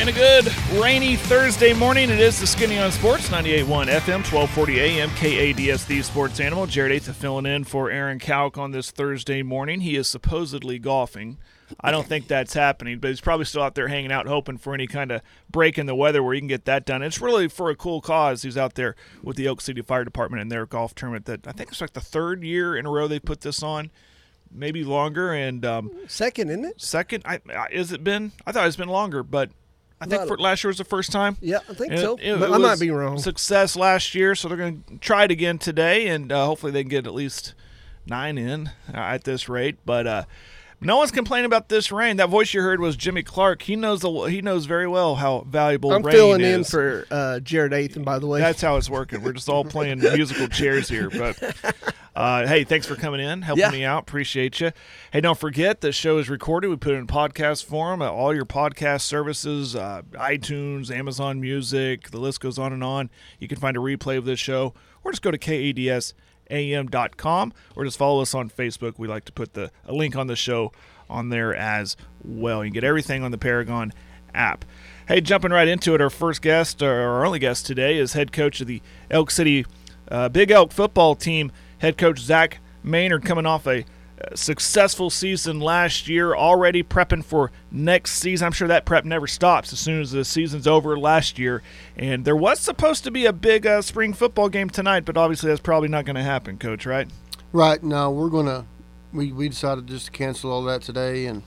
And a good rainy Thursday morning. It is the Skinny on Sports, 98.1 FM, 1240 AM, KADSD Sports Animal. Jared Atha filling in for Aaron Kalk on this Thursday morning. He is supposedly golfing. I don't think that's happening, but he's probably still out there hanging out, hoping for any kind of break in the weather where he can get that done. It's really for a cool cause. He's out there with the Elk City Fire Department in their golf tournament that I think it's like the third year in a row they put this on maybe longer and um, second, isn't it? Second, I, I, is it been? I thought it's been longer, but I think for, last year was the first time. Yeah, I think And so. it- it but I might be wrong. Success last year, so they're going to try it again today, and uh, hopefully they can get at least nine in uh, at this rate. But uh, no one's complaining about this rain. That voice you heard was Jimmy Clark. He knows the he knows very well how valuable I'm rain filling in for uh, Jared Atha, by the way. That's how it's working. We're just all playing musical chairs here. But uh, hey, thanks for coming in, helping Yeah. me out. Appreciate you. Hey, don't forget the show is recorded. We put it in podcast form at all your podcast services, uh, iTunes, Amazon Music. The list goes on and on. You can find a replay of this show, or just go to kadsam.com, or just follow us on Facebook. We like to put the a link on the show on there as well. You can get everything on the Paragon app. Hey, jumping right into it, our first guest, or our only guest today, is head coach of the Elk City uh, Big Elk football team, head coach Zac Maynard, coming off a successful season last year, already prepping for next season. I'm sure that prep never stops as soon as the season's over last year. And there was supposed to be a big uh, spring football game tonight, but obviously that's probably not going to happen, coach, right? Right. No, we're gonna. We, we decided just to cancel all that today, and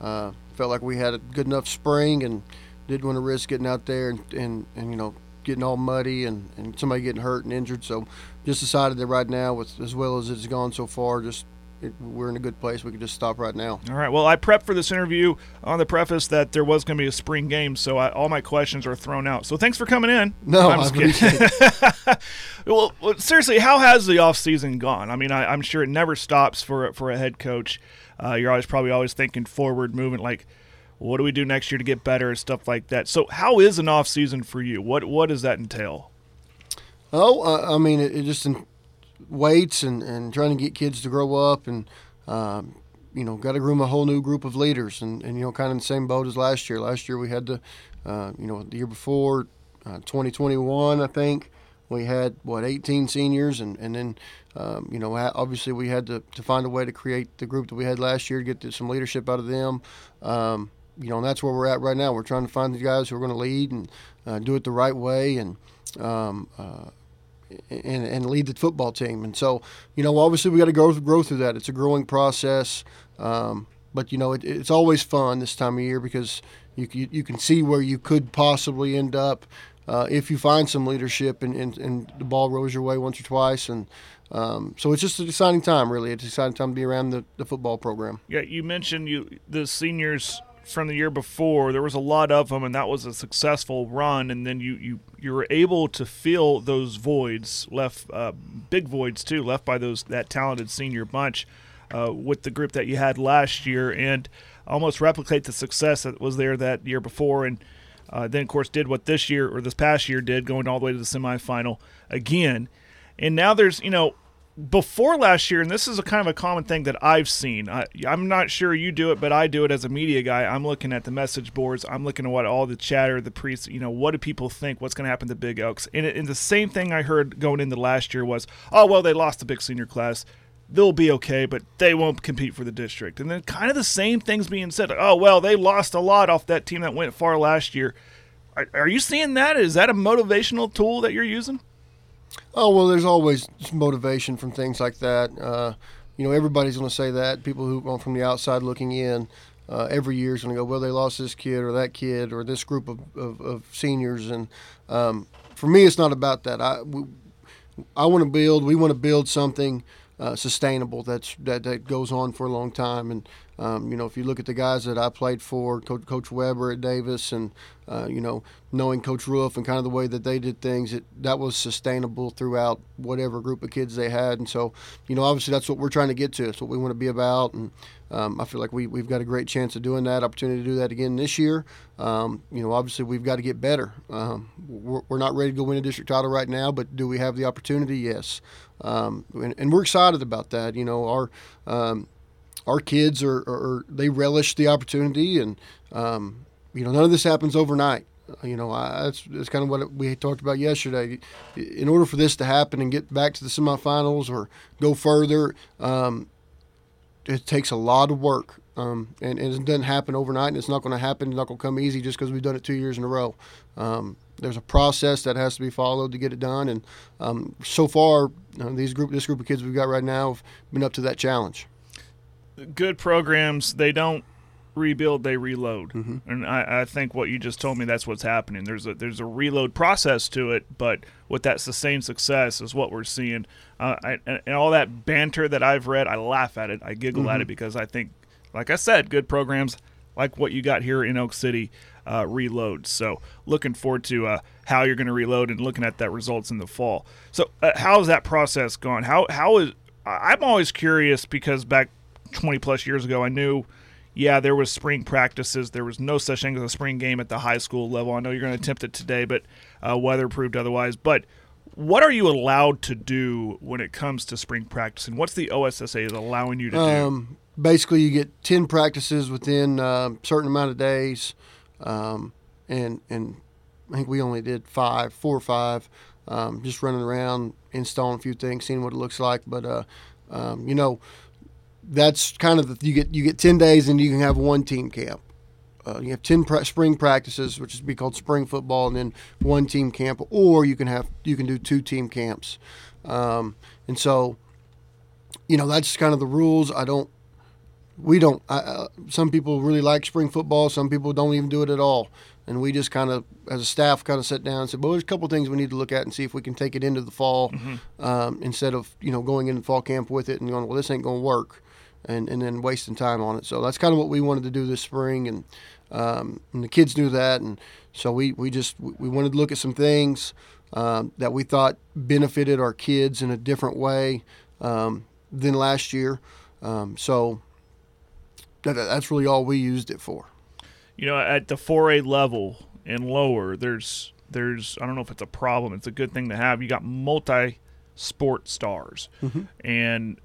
uh, felt like we had a good enough spring, and didn't want to risk getting out there and, and, and you know getting all muddy and, and somebody getting hurt and injured. So just decided that right now, with as well as it's gone so far, just it, we're in a good place. We could just stop right now. All right. Well, I prepped for this interview on the preface that there was going to be a spring game, so I, all my questions are thrown out. So thanks for coming in. No, I'm I just kidding. well, seriously, how has the off season gone? I mean, I, I'm sure it never stops for for a head coach. Uh, you're always probably always thinking forward, moving like, what do we do next year to get better and stuff like that. So, how is an off season for you? What what does that entail? Oh, uh, I mean, it, it just in weights and, and trying to get kids to grow up and, um, you know, got to groom a whole new group of leaders and, and, you know, kind of in the same boat as last year. Last year we had to, uh, you know, the year before, uh, 2021, I think, we had, what, 18 seniors and, and then, um, you know, obviously we had to, to find a way to create the group that we had last year to get some leadership out of them. Um, you know, and that's where we're at right now. We're trying to find the guys who are going to lead and uh, do it the right way and, um, uh, and, and lead the football team. And so, you know, obviously we got to grow through that. It's a growing process, um, but you know, it, it's always fun this time of year because you you, you can see where you could possibly end up uh, if you find some leadership and, and, and the ball rolls your way once or twice. And um, so it's just an exciting time, really. It's an exciting time to be around the, the football program. Yeah, you mentioned you the seniors from the year before. There was a lot of them, and that was a successful run. And then you you you were able to fill those voids left, uh, big voids too, left by those that talented senior bunch uh, with the group that you had last year, and almost replicate the success that was there that year before. And uh, then, of course, did what this year or this past year did, going all the way to the semifinal again. And now there's you know before last year, and this is a kind of a common thing that I've seen. I, I'm not sure you do it, but I do it as a media guy. I'm looking at the message boards. I'm looking at what all the chatter, the pre, you know, what do people think? What's going to happen to Big Elks? And, and the same thing I heard going into last year was, oh well, they lost the big senior class. They'll be okay, but they won't compete for the district. And then kind of the same things being said. Oh well, they lost a lot off that team that went far last year. Are, are you seeing that? Is that a motivational tool that you're using? Oh well, there's always motivation from things like that. Uh, you know, everybody's going to say that. People who are from the outside looking in, uh, every year is going to go, well, they lost this kid or that kid or this group of, of, of seniors. And um, for me, it's not about that. I we, I want to build. We want to build something uh, sustainable that's that, that goes on for a long time. And um, you know, if you look at the guys that I played for, Coach, Coach Weber at Davis, and uh, you know, knowing Coach Roof and kind of the way that they did things, it, that was sustainable throughout whatever group of kids they had. And so, you know, obviously that's what we're trying to get to. It's what we want to be about. And um, I feel like we, we've got a great chance of doing that, opportunity to do that again this year. Um, you know, obviously we've got to get better. Um, we're, we're, not ready to go win a district title right now, but do we have the opportunity? Yes. Um, and, and, we're excited about that. You know, our um, our kids are, are, they relish the opportunity, and um, you know none of this happens overnight. You know, I, that's, that's kind of what we talked about yesterday. In order for this to happen and get back to the semifinals or go further, um, it takes a lot of work. Um, and, and, it doesn't happen overnight, and it's not going to happen. It's not going to come easy just because we've done it two years in a row. Um, there's a process that has to be followed to get it done, and um, so far, uh, these group, this group of kids we've got right now have been up to that challenge good programs they don't rebuild they reload mm-hmm. and I, I, think what you just told me that's what's happening there's a there's a reload process to it but with that sustained success is what we're seeing uh, I, and all that banter that i've read i laugh at it i giggle mm-hmm. at it because i think like i said good programs like what you got here in Elk City uh, reload so looking forward to uh, how you're going to reload and looking at that results in the fall so uh, how's that process gone how how is i'm always curious because back 20 plus years ago, I knew, yeah, there was spring practices. There was no such thing as a spring game at the high school level. I know you're going to attempt it today, but uh, weather proved otherwise. But what are you allowed to do when it comes to spring practice, and what's the OSSAA is allowing you to um, do? Basically, you get 10 practices within a uh, certain amount of days, um, and and I think we only did five, four or five, um, just running around installing a few things, seeing what it looks like. But uh, um, you know, that's kind of the, you get you get ten days and you can have one team camp. Uh, you have ten spring practices, which is be called spring football, and then one team camp, or you can have you can do two team camps. Um, and so, you know, that's kind of the rules. I don't. We don't. I, uh, some people really like spring football. Some people don't even do it at all. And we just kind of, as a staff, kind of sat down and said, "Well, there's a couple things we need to look at and see if we can take it into the fall, mm-hmm. um, instead of you know going into fall camp with it and going, well, this ain't going to work." and, and then wasting time on it. So that's kind of what we wanted to do this spring, and, um, and the kids knew that, and so we, we just we wanted to look at some things um, that we thought benefited our kids in a different way um, than last year. Um, so that, that's really all we used it for. You know, at the 4A level and lower, there's there's I don't know if it's a problem. It's a good thing to have. You got multi sport stars, mm-hmm. and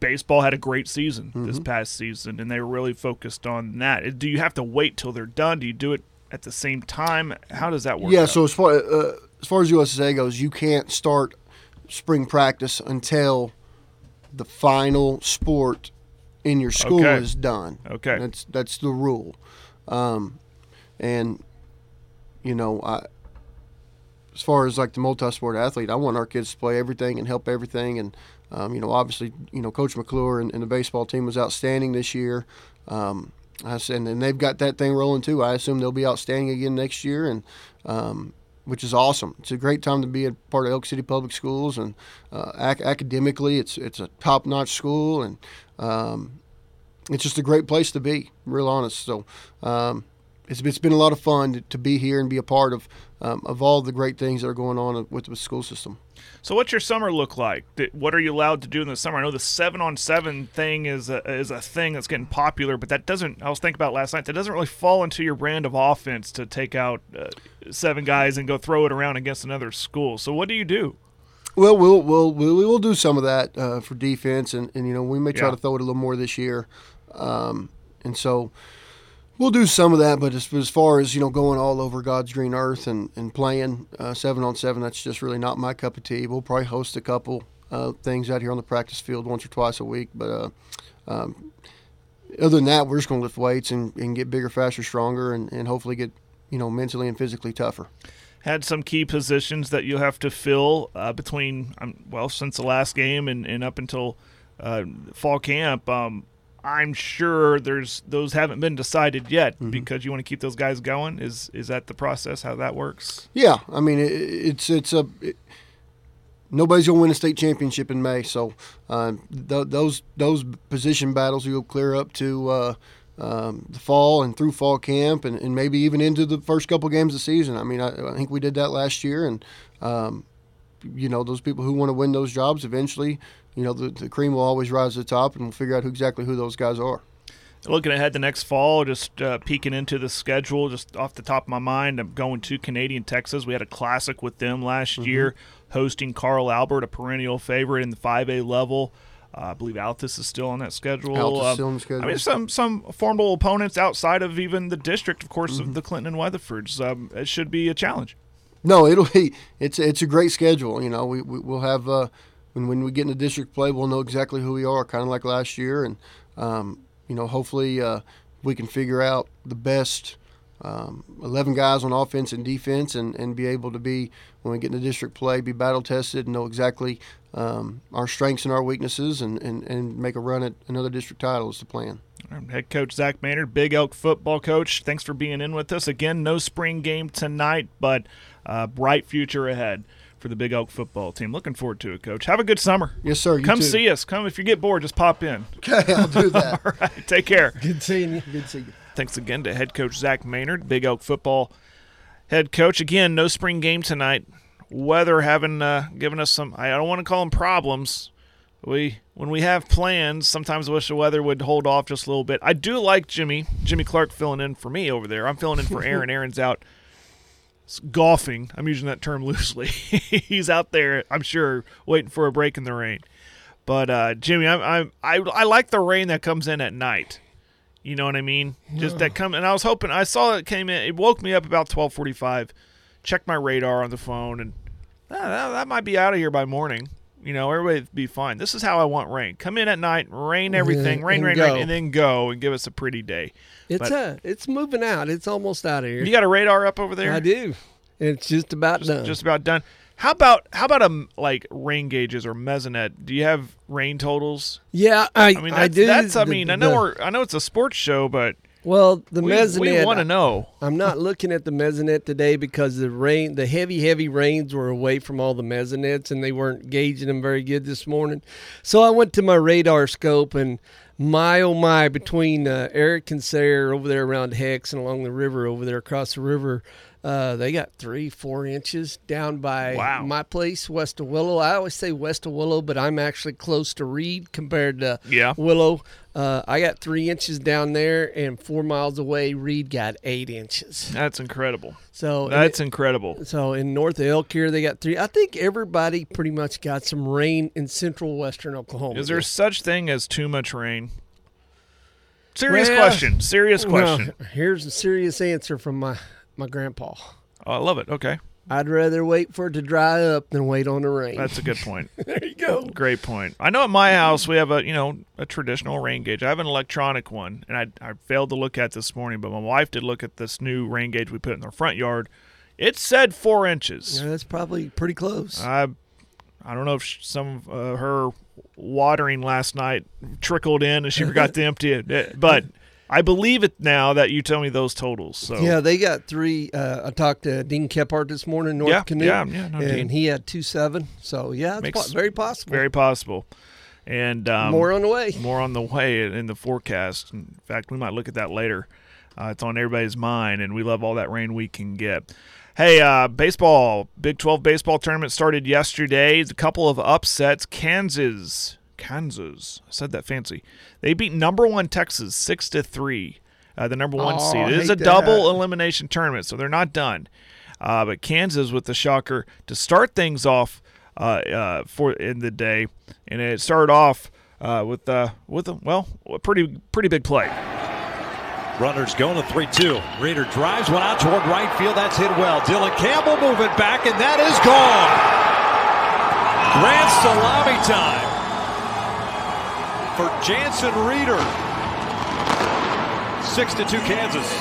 baseball had a great season mm-hmm. this past season, and they were really focused on that. Do you have to wait till they're done? Do you do it at the same time? How does that work? Yeah. Out? So as far uh, as far as OSSAA goes, you can't start spring practice until the final sport in your school okay. is done. Okay. That's that's the rule, um, and you know I. As far as like the multi-sport athlete, I want our kids to play everything and help everything, and um, you know, obviously, you know, Coach McClure and, and, the baseball team was outstanding this year. Um, I said, and they've got that thing rolling too. I assume they'll be outstanding again next year, and um, which is awesome. It's a great time to be a part of Elk City Public Schools, and uh, ac- academically, it's it's a top-notch school, and um, it's just a great place to be. Real honest. So um, it's, it's been a lot of fun to, to be here and be a part of um, of all the great things that are going on with the school system. So, what's your summer look like? What are you allowed to do in the summer? I know the seven on seven thing is a, is a thing that's getting popular, but that doesn't. I was thinking about last night. That doesn't really fall into your brand of offense to take out uh, seven guys and go throw it around against another school. So, what do you do? Well, we'll we'll we'll, we'll do some of that uh, for defense, and, and you know we may try yeah. to throw it a little more this year, um, and so We'll do some of that, but as, as far as you know, going all over God's green earth and and playing uh, seven on seven, that's just really not my cup of tea. We'll probably host a couple uh, things out here on the practice field once or twice a week, but uh, um, other than that, we're just going to lift weights and, and get bigger, faster, stronger, and, and hopefully get you know mentally and physically tougher. Had some key positions that you'll have to fill uh, between um, well since the last game and, and up until uh, fall camp. Um, I'm sure there's those haven't been decided yet mm-hmm. because you want to keep those guys going. Is is that the process? How that works? Yeah, I mean it, it's it's a. It, nobody's going to win a state championship in May. So uh, th- those those position battles will clear up to uh, um, the fall and through fall camp, and, and, maybe even into the first couple games of the season. I mean, I, I think we did that last year, and um, you know those people who want to win those jobs eventually, you know, the, the cream will always rise to the top, and we'll figure out who, exactly who those guys are. Looking ahead to next fall, just uh, peeking into the schedule, just off the top of my mind, I'm going to Canadian Texas. We had a classic with them last mm-hmm. year, hosting Carl Albert, a perennial favorite in the 5A level. Uh, I believe Altus is still on that schedule. Altus um, still on the schedule. I mean, some some formidable opponents outside of even the district, of course, mm-hmm. of the Clinton and Weatherfords. Um, it should be a challenge. No, it'll be. It's it's a great schedule. You know, we, we will have uh, when when we get into district play, we'll know exactly who we are, kind of like last year, and um, you know, hopefully uh, we can figure out the best um, 11 guys on offense and defense and, and be able to be, when we get into district play, be battle tested and know exactly um, our strengths and our weaknesses and, and, and make a run at another district title is the plan. Head coach Zac Maynard, Big Elk football coach. Thanks for being in with us. Again, no spring game tonight, but uh, bright future ahead for the Big Elk football team. Looking forward to it, Coach. Have a good summer. Yes, sir. Come too. see us. Come if you get bored, just pop in. Okay, I'll do that. All right, take care. Good seeing you. Good seeing you. Thanks again to head coach Zac Maynard, Big Elk football head coach. Again, no spring game tonight. Weather having uh, given us some. I don't want to call them problems. We when we have plans, sometimes I wish the weather would hold off just a little bit. I do like Jimmy Jimmy Clark filling in for me over there. I'm filling in for Aaron. Aaron's out golfing. I'm using that term loosely. He's out there, I'm sure, waiting for a break in the rain. But uh, Jimmy, I'm, I'm, I I like the rain that comes in at night. You know what I mean? Just that come and I was hoping I saw it came in. It woke me up about 12:45. Checked my radar on the phone and ah, that, that might be out of here by morning. You know, everybody be fine. This is how I want rain. Come in at night, rain everything, rain, rain, go. rain, and then go and give us a pretty day. It's a, uh, it's moving out. It's almost out of here. You got a radar up over there? I do. It's just about just, done. Just about done. How about how about um like rain gauges or mesonet? Do you have rain totals? Yeah, I, I mean I do. That's I mean the, I know we're I know it's a sports show, but well the we, mesonet we want to know. I'm not looking at the mesonet today because the rain, the heavy heavy rains were away from all the mesonets and they weren't gauging them very good this morning. So I went to my radar scope and my oh my between uh, Erick and Sayre over there around Hex and along the river over there across the river uh, they got three, four inches down by wow. my place, west of Willow. I always say west of Willow, but I'm actually close to Reed compared to yeah. Willow. Uh, I got three inches down there, and four miles away, Reed got eight inches. That's incredible. So that's it, incredible. So in north Elk here, they got three. I think everybody pretty much got some rain in central western Oklahoma. Is there such thing as too much rain? Serious well, question. Serious question. Well, here's a serious answer from my my grandpa. Oh, I love it. Okay. I'd rather wait for it to dry up than wait on the rain. That's a good point. there you go. Great point. I know at my house we have a you know a traditional rain gauge. I have an electronic one, and I I failed to look at this morning, but my wife did look at this new rain gauge we put in the front yard. It said four inches. Yeah, that's probably pretty close. I I don't know if some of uh, her watering last night trickled in and she forgot to empty it, but I believe it now that you tell me those totals. So yeah, they got three. Uh, I talked to Dean Kephart this morning, North yeah, Canute, yeah, yeah, no, and Dean. he had two seven. So yeah, it's po- very possible. Very possible. And um, more on the way. More on the way in the forecast. In fact, we might look at that later. Uh, it's on everybody's mind, and we love all that rain we can get. Hey, uh, baseball, Big 12 baseball tournament started yesterday. A couple of upsets. Kansas Kansas. I said that fancy. They beat number one Texas six to three. Uh, the number one oh, seed. It is a that. double elimination tournament, so they're not done. Uh, but Kansas with the shocker to start things off uh, uh for in the day, and it started off uh, with uh, with a, well a pretty pretty big play. Runners going to 3 2. Reeder drives one out toward right field. That's hit well. Dylan Campbell moving back, and that is gone. Grand salami time for Janson Reeder. Six to two, Kansas.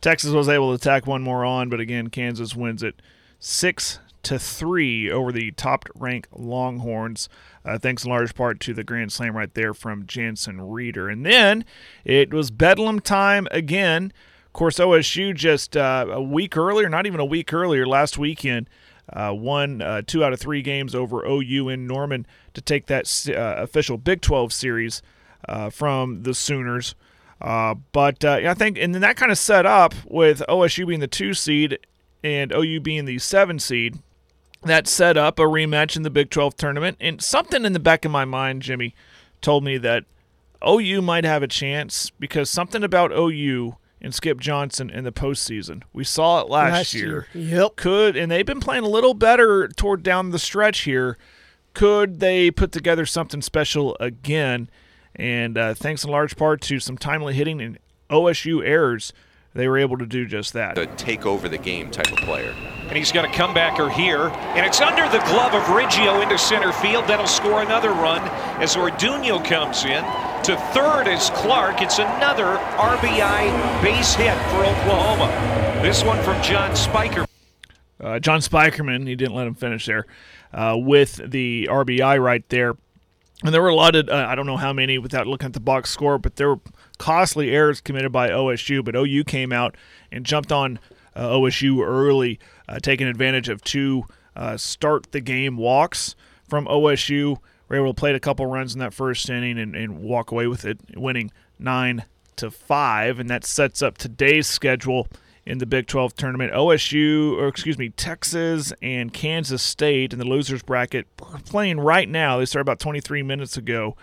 Texas was able to tack one more on, but again, Kansas wins it six to three over the top-ranked Longhorns. Uh, thanks in large part to the grand slam right there from Janson Reeder. And then it was Bedlam time again. Of course, OSU just uh, a week earlier, not even a week earlier, last weekend, uh, won uh, two out of three games over OU in Norman to take that uh, official Big 12 series uh, from the Sooners. Uh, but uh, I think, and then that kind of set up with OSU being the two seed and OU being the seven seed. That set up a rematch in the Big 12 tournament. And something in the back of my mind, Jimmy, told me that OU might have a chance because something about OU and Skip Johnson in the postseason. We saw it last, Last year. year. Yep. Could and they've been playing a little better toward down the stretch here. Could they put together something special again? And uh, thanks in large part to some timely hitting and OSU errors, they were able to do just that. The take over the game type of player. And he's got a comebacker here. And it's under the glove of Riggio into center field. That'll score another run as Orduno comes in. To third is Clark. It's another RBI base hit for Oklahoma. This one from John Spiker. uh, John Spikerman, he didn't let him finish there, uh, with the RBI right there. And there were a lot of, uh, I don't know how many without looking at the box score, but there were costly errors committed by OSU. But OU came out and jumped on uh, OSU early, uh, taking advantage of two uh, start the game walks from OSU. Were able to play a couple runs in that first inning and, and walk away with it, winning nine to five, and that sets up today's schedule in the Big 12 tournament. OSU, or excuse me, Texas and Kansas State in the losers bracket playing right now. They started about 23 minutes ago.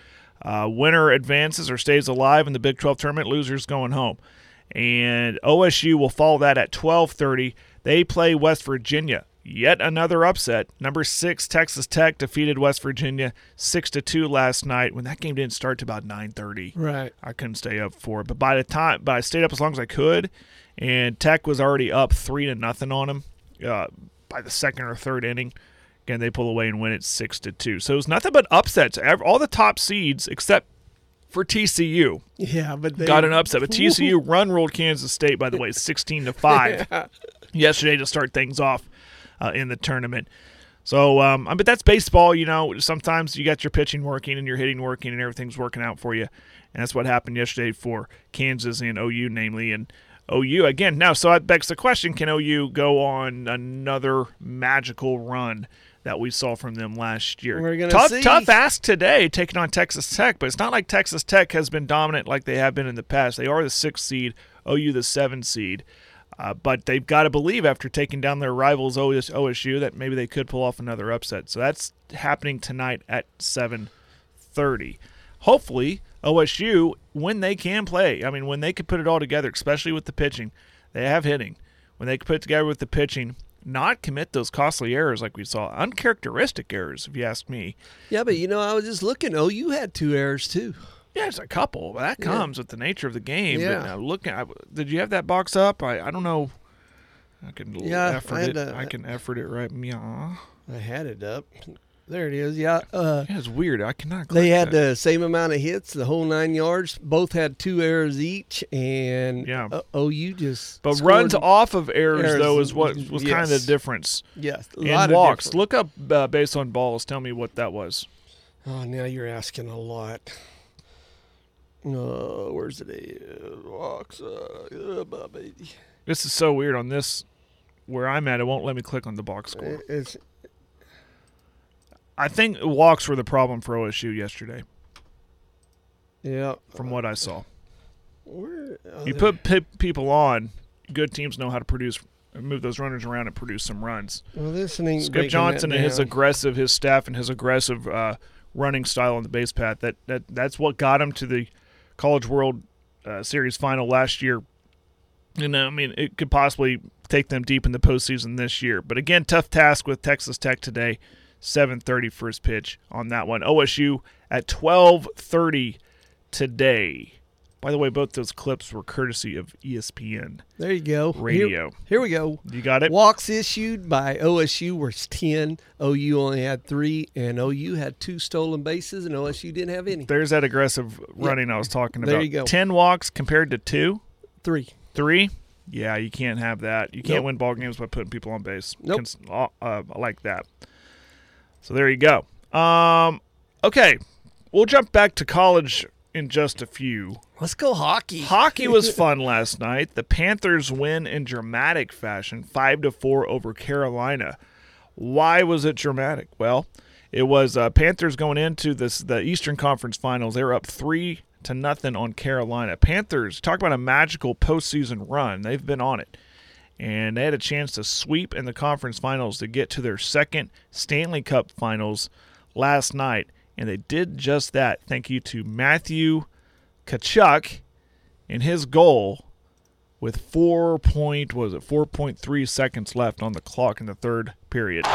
Uh, winner advances or stays alive in the Big 12 tournament. Losers going home, and OSU will follow that at 12:30. They play West Virginia. Yet another upset. Number six Texas Tech defeated West Virginia six to two last night. When that game didn't start to about 9:30. Right. I couldn't stay up for it. But by the time, but I stayed up as long as I could, and Tech was already up three to nothing on them uh, by the second or third inning. Again, they pull away and win it six to two. So it was nothing but upsets. All the top seeds except for TCU Yeah, but they got an upset. But TCU run ruled Kansas State by the way, sixteen to five yesterday to start things off uh, in the tournament. So, um, but that's baseball. You know, sometimes you got your pitching working and your hitting working and everything's working out for you, and that's what happened yesterday for Kansas and OU, namely, and OU again. Now, so that begs the question: Can OU go on another magical run? That we saw from them last year. We're gonna tough, see. tough ask today, taking on Texas Tech, but it's not like Texas Tech has been dominant like they have been in the past. They are the sixth seed, OU the seven seed. Uh, but they've got to believe after taking down their rivals OSU that maybe they could pull off another upset. So that's happening tonight at 7:30. Hopefully, OSU when they can play. I mean, when they can put it all together, especially with the pitching, they have hitting. When they can put it together with the pitching, not commit those costly errors like we saw, uncharacteristic errors, if you ask me. Yeah, but you know, I was just looking. Oh, you had two errors too. Yeah, it's a couple, but that comes with the nature of the game. Yeah. Uh, now look did you have that box up? I, I don't know. I can Yeah, effort I it. to- I can effort it right. Yeah. I had it up. There it is. Yeah. Uh, Yeah, it's weird. I cannot. they had that. the same amount of hits, the whole nine yards. Both had two errors each, and Yeah. uh, OU just. But runs off of errors, errors, though is what was kind of the difference. Yes, a And walks. different- Look up uh, based on balls. Tell me what that was. Oh, now you're asking a lot. No, where's it? Walks. Uh, uh, baby. This is so weird on this where I'm at. It won't let me click on the box score. It's I think walks were the problem for OSU yesterday, yeah. from what I saw. Where, oh, You put pe- people on. Good teams know how to produce, move those runners around and produce some runs. Well, ain't Skip Johnson and his aggressive, his staff and his aggressive uh, running style on the base path. That that that's what got him to the College World uh, Series final last year. And uh, I mean, it could possibly take them deep in the postseason this year. But again, tough task with Texas Tech today. 7:30 first pitch on that one. OSU at 12:30 today. By the way, both those clips were courtesy of ESPN. There you go. Radio. Here, here we go. You got it. Walks issued by OSU was 10. OU only had three, and OU had two stolen bases, and OSU didn't have any. There's that aggressive running I was talking about. There you go. 10 walks compared to 2, Three. 3. Yeah, you can't have that. You can't Nope. win ball games by putting people on base. Nope. Cons- uh, uh, I like that. So there you go. Um, okay, we'll jump back to college in just a few. Let's go hockey. Hockey was fun last night. The Panthers win in dramatic fashion, five to four over Carolina. Why was it dramatic? Well, it was uh, Panthers going into this the Eastern Conference Finals. They were up three to nothing on Carolina. Panthers talk about a magical postseason run. They've been on it, and they had a chance to sweep in the conference finals to get to their second Stanley Cup Finals last night, and they did just that. Thank you to Matthew Tkachuk and his goal with four point was it four point three seconds left on the clock in the third period.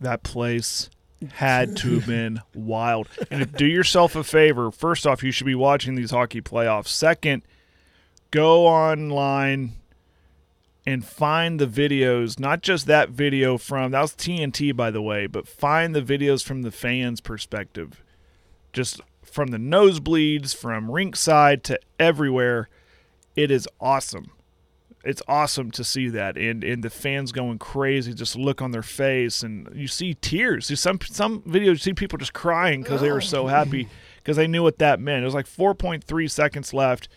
That place had to have been wild. And do yourself a favor. First off, you should be watching these hockey playoffs. Second, go online and find the videos, not just that video from that was TNT by the way, but find the videos from the fans' perspective. Just from the nosebleeds, from rinkside to everywhere. It is awesome. It's awesome to see that and and the fans going crazy, just look on their face and you see tears. See some some videos you see people just crying because they were so happy because they knew what that meant. It was like 4.3 seconds left,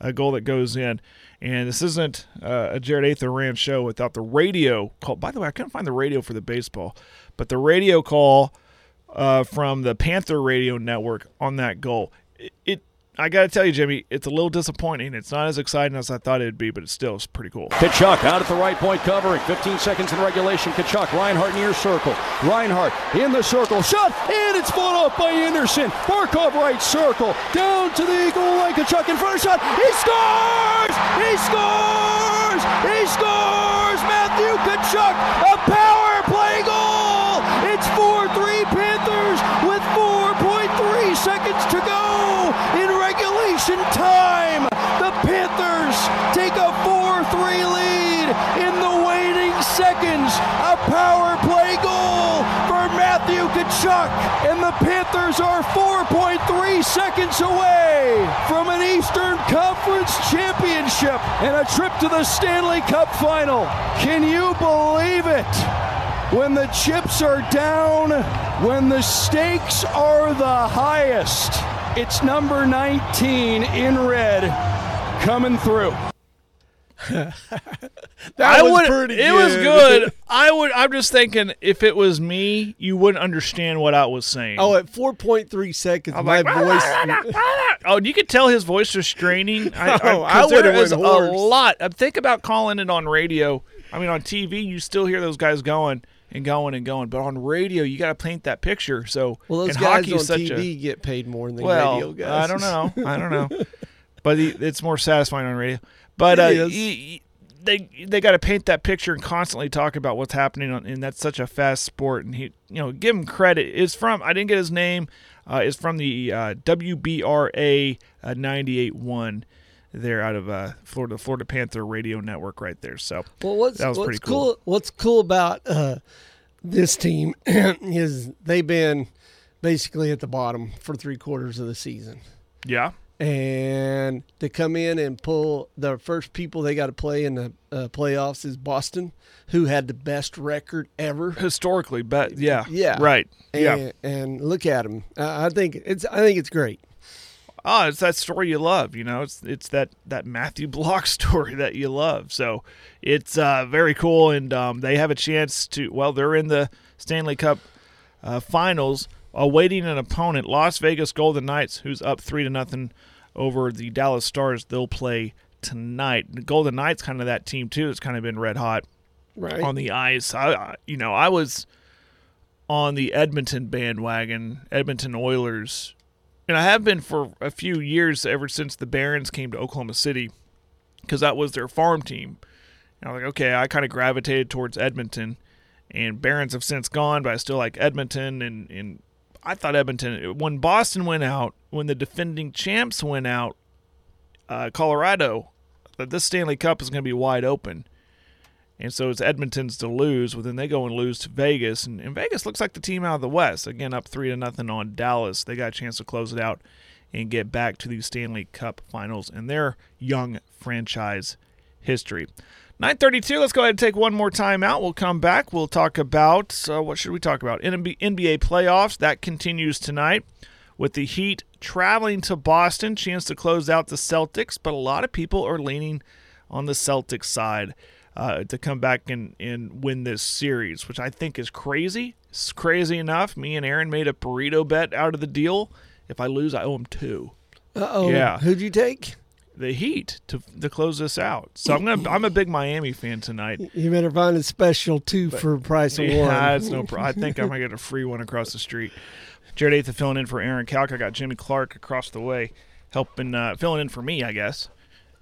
a goal that goes in. And this isn't uh, a Jared Ather ran show without the radio call. By the way, I couldn't find the radio for the baseball, but the radio call uh, from the Panther radio network on that goal. It, it I got to tell you, Jimmy, it's a little disappointing. It's not as exciting as I thought it'd be, but it still is pretty cool. Tkachuk out at the right point covering. 15 seconds in regulation. Tkachuk, Reinhart near circle. Reinhart in the circle. Shot, and it's fought off by Andersen. Barkov right circle. Down to the goal line. Tkachuk in front of shot. He scores! He scores! He scores! Matthew Tkachuk, a power power play goal for Matthew Tkachuk. And the Panthers are 4.3 seconds away from an Eastern Conference championship and a trip to the Stanley Cup final. Can you believe it? when the chips are down, when the stakes are the highest. It's number 19 in red coming through. That I was would. pretty it was good. good. I would. I'm just thinking, if it was me, you wouldn't understand what I was saying. Oh, at 4.3 seconds, I'm my like, voice. oh, you could tell his voice was straining. I, Oh, I, I would've is a lot. Uh, Think about calling it on radio. I mean, on TV, you still hear those guys going and going and going, but on radio, you got to paint that picture. So, Well, those guys hockey on TV a get paid more than the well. radio guys. I don't know. I don't know, but it's more satisfying on radio. But uh, It is. y- y- they they got to paint that picture and constantly talk about what's happening on, and that's such a fast sport. And he, you know, give him credit. Is from I didn't get his name. Uh, is from the uh, WBRA uh, 98.1 there out of uh, Florida the Florida Panther Radio Network right there. So Well, what's that was what's pretty cool. cool. What's cool about uh, this team is they've been basically at the bottom for three quarters of the season, Yeah, and to come in and pull the first people they got to play in the uh, playoffs is Boston, who had the best record ever. historically, but yeah, Yeah, right, And, yeah. and look at them. I I think it's I think it's great. Oh, it's that story you love, you know. It's it's that that Matthew Block story that you love. So it's uh, very cool, and um, they have a chance to. Well, they're in the Stanley Cup uh, Finals, awaiting an opponent, Las Vegas Golden Knights, who's up three to nothing over the Dallas Stars. They'll play tonight. The Golden Knights, kind of that team too. It's kind of been red hot Right. on the ice. I, you know, I was on the Edmonton bandwagon, Edmonton Oilers, and I have been for a few years ever since the Barons came to Oklahoma City, because that was their farm team. And I was like, okay, I kind of gravitated towards Edmonton, and Barons have since gone, but I still like Edmonton, and and I thought Edmonton when Boston went out, when the defending champs went out, uh, Colorado, that this Stanley Cup is going to be wide open. And so it's Edmonton's to lose. Well, then they go and lose to Vegas, and, and Vegas looks like the team out of the West. Again, up three to nothing on Dallas. They got a chance to close it out and get back to the Stanley Cup Finals in their young franchise history. 932, let's go ahead and take one more time out. We'll come back. We'll talk about, uh, what should we talk about? NBA, playoffs. That continues tonight with the Heat traveling to Boston. Chance to close out the Celtics, but a lot of people are leaning on the Celtics side uh, to come back and, and win this series, which I think is crazy. It's crazy enough. Me and Aaron made a burrito bet out of the deal. If I lose, I owe him two. Uh oh. Yeah. Who'd you take? The Heat to to close this out. So I'm gonna I'm a big Miami fan tonight. You better find a special two for price of one. Yeah, it's no problem. I think I'm gonna get a free one across the street. Jared Atha filling in for Aaron Calc. I got Jimmy Clark across the way, helping uh, filling in for me, I guess,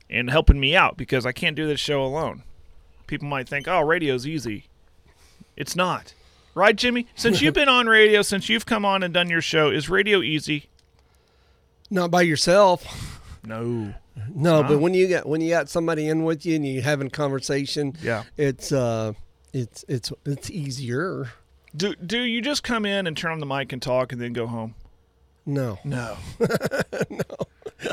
and helping me out because I can't do this show alone. People might think, "Oh, radio's easy." It's not, right, Jimmy? Since you've been on radio, since you've come on and done your show, is radio easy? Not by yourself. No. No, but when you got when you got somebody in with you and you having a conversation, Yeah. it's uh, it's it's it's easier. Do do you just come in and turn on the mic and talk and then go home? No, No. No.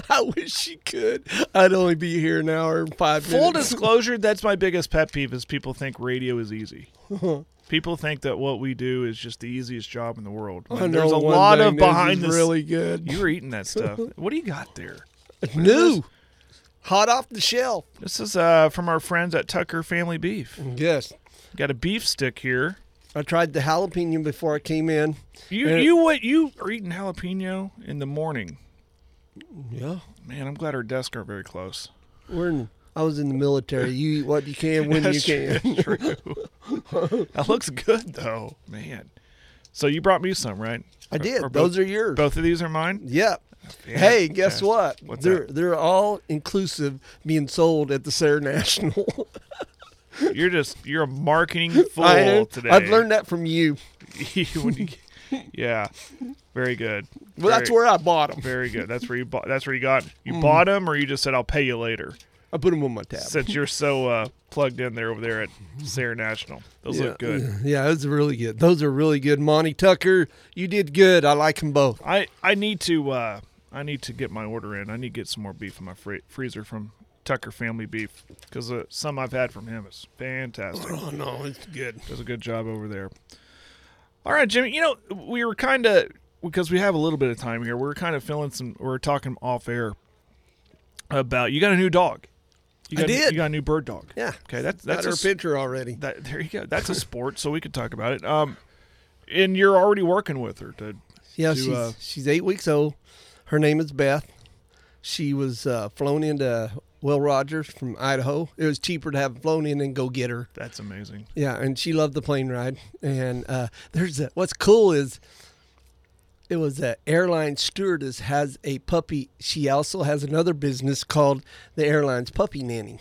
I wish you could. I'd only be here an hour and five Full minutes. disclosure, that's my biggest pet peeve is people think radio is easy. people think that what we do is just the easiest job in the world. I When know There's a one lot thing of that is behind the really good. You're eating that stuff. what do you got there? New, hot off the shelf. This is uh, from our friends at Tucker Family Beef. Yes, Got a beef stick here. I tried the jalapeno before I came in. You And- you what you are eating jalapeno in the morning. Yeah, Man, I'm glad our desks are very close. we're in. I was in the military. You eat what you can when you can. true. that looks good though, man. So you brought me some, right? I did. Or Those both- are yours. Both of these are mine. Yep. Hey, guess what? What's they're that? they're all inclusive being sold at the Sarah National. You're just you're a marketing fool I, today. I've learned that from you. You- yeah, very good. Well, that's where I bought them. Very good. That's where you bought. That's where you got. You Mm. bought them, or you just said I'll pay you later. I put them on my tab. Since you're so uh, plugged in there over there at Sarah National, those yeah, look good. Yeah, those are really good. Those are really good. Monty Tucker, you did good. I like them both. I I need to uh, I need to get my order in. I need to get some more beef in my fr- freezer from Tucker Family Beef because uh, some I've had from him is fantastic. Oh no, it's good. Does a good job over there. All right, Jimmy. You know we were kind of because we have a little bit of time here. We are kind of filling some. We are talking off air about you got a new dog. You I got, did. You got a new bird dog. Yeah. Okay, that's Got that's her a s- picture already. That, there you go. That's a sport, so we could talk about it. Um, and you're already working with her to. Yeah, to, she's uh, she's eight weeks old. Her name is Beth. She was uh, flown into Will Rogers from Idaho. It was cheaper to have flown in and go get her. That's amazing. Yeah, and she loved the plane ride. And uh, there's a, what's cool is it was a airline stewardess has a puppy. She also has another business called the airline's puppy nanny.